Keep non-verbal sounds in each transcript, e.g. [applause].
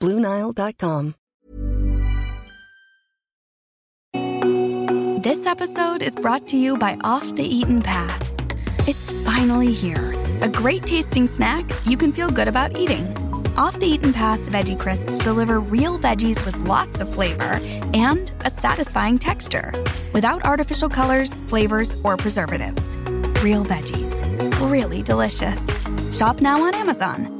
BlueNile.com. This episode is brought to you by Off the Eaten Path. It's finally here. A great tasting snack you can feel good about eating. Off the Eaten Path's Veggie Crisps deliver real veggies with lots of flavor and a satisfying texture without artificial colors, flavors, or preservatives. Real veggies. Really delicious. Shop now on Amazon.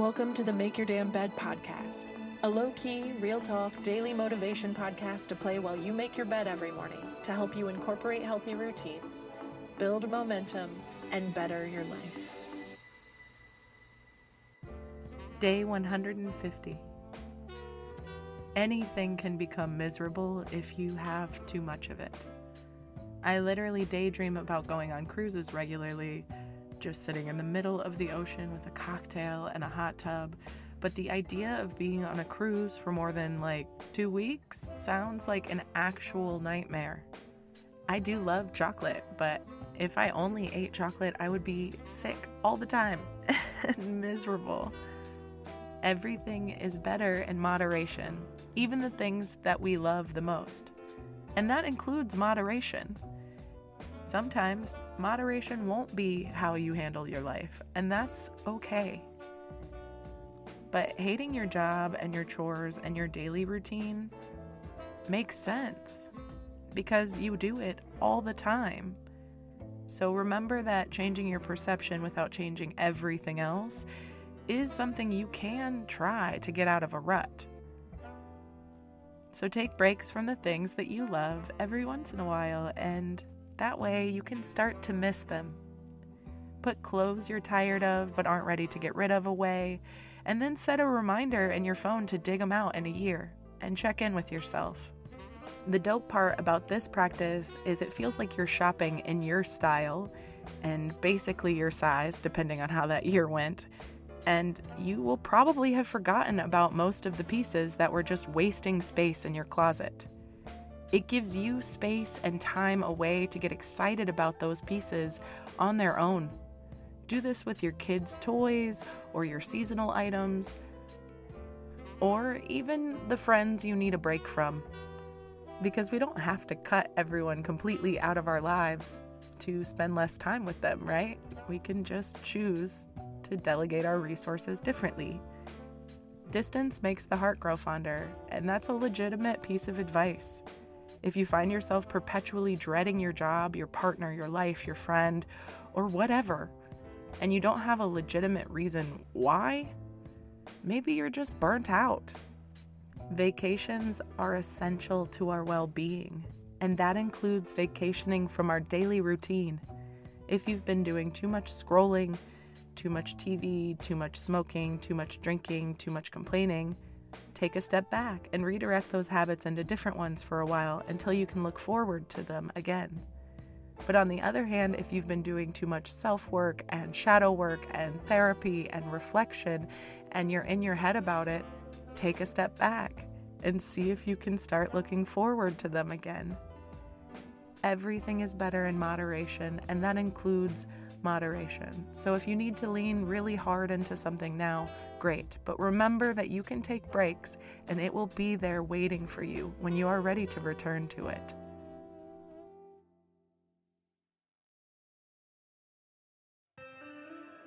Welcome to the Make Your Damn Bed podcast, a low key, real talk, daily motivation podcast to play while you make your bed every morning to help you incorporate healthy routines, build momentum, and better your life. Day 150. Anything can become miserable if you have too much of it. I literally daydream about going on cruises regularly, just sitting in the middle of the ocean with a cocktail and a hot tub. But the idea of being on a cruise for more than like two weeks sounds like an actual nightmare. I do love chocolate, but if I only ate chocolate, I would be sick all the time [laughs] and miserable. Everything is better in moderation, even the things that we love the most. And that includes moderation. Sometimes moderation won't be how you handle your life, and that's okay. But hating your job and your chores and your daily routine makes sense because you do it all the time. So remember that changing your perception without changing everything else is something you can try to get out of a rut. So take breaks from the things that you love every once in a while, and that way you can start to miss them. Put clothes you're tired of but aren't ready to get rid of away, and then set a reminder in your phone to dig them out in a year and check in with yourself. The dope part about this practice is it feels like you're shopping in your style and basically your size, depending on how that year went. And you will probably have forgotten about most of the pieces that were just wasting space in your closet. It gives you space and time away to get excited about those pieces on their own. Do this with your kids' toys or your seasonal items, or even the friends you need a break from. Because we don't have to cut everyone completely out of our lives to spend less time with them, right? We can just choose to delegate our resources differently. Distance makes the heart grow fonder, and that's a legitimate piece of advice. If you find yourself perpetually dreading your job, your partner, your life, your friend, or whatever, and you don't have a legitimate reason why, maybe you're just burnt out. Vacations are essential to our well being, and that includes vacationing from our daily routine. If you've been doing too much scrolling, too much TV, too much smoking, too much drinking, too much complaining, take a step back and redirect those habits into different ones for a while until you can look forward to them again. But on the other hand, if you've been doing too much self work and shadow work and therapy and reflection and you're in your head about it, take a step back and see if you can start looking forward to them again. Everything is better in moderation, and that includes moderation. So if you need to lean really hard into something now, great. But remember that you can take breaks and it will be there waiting for you when you are ready to return to it.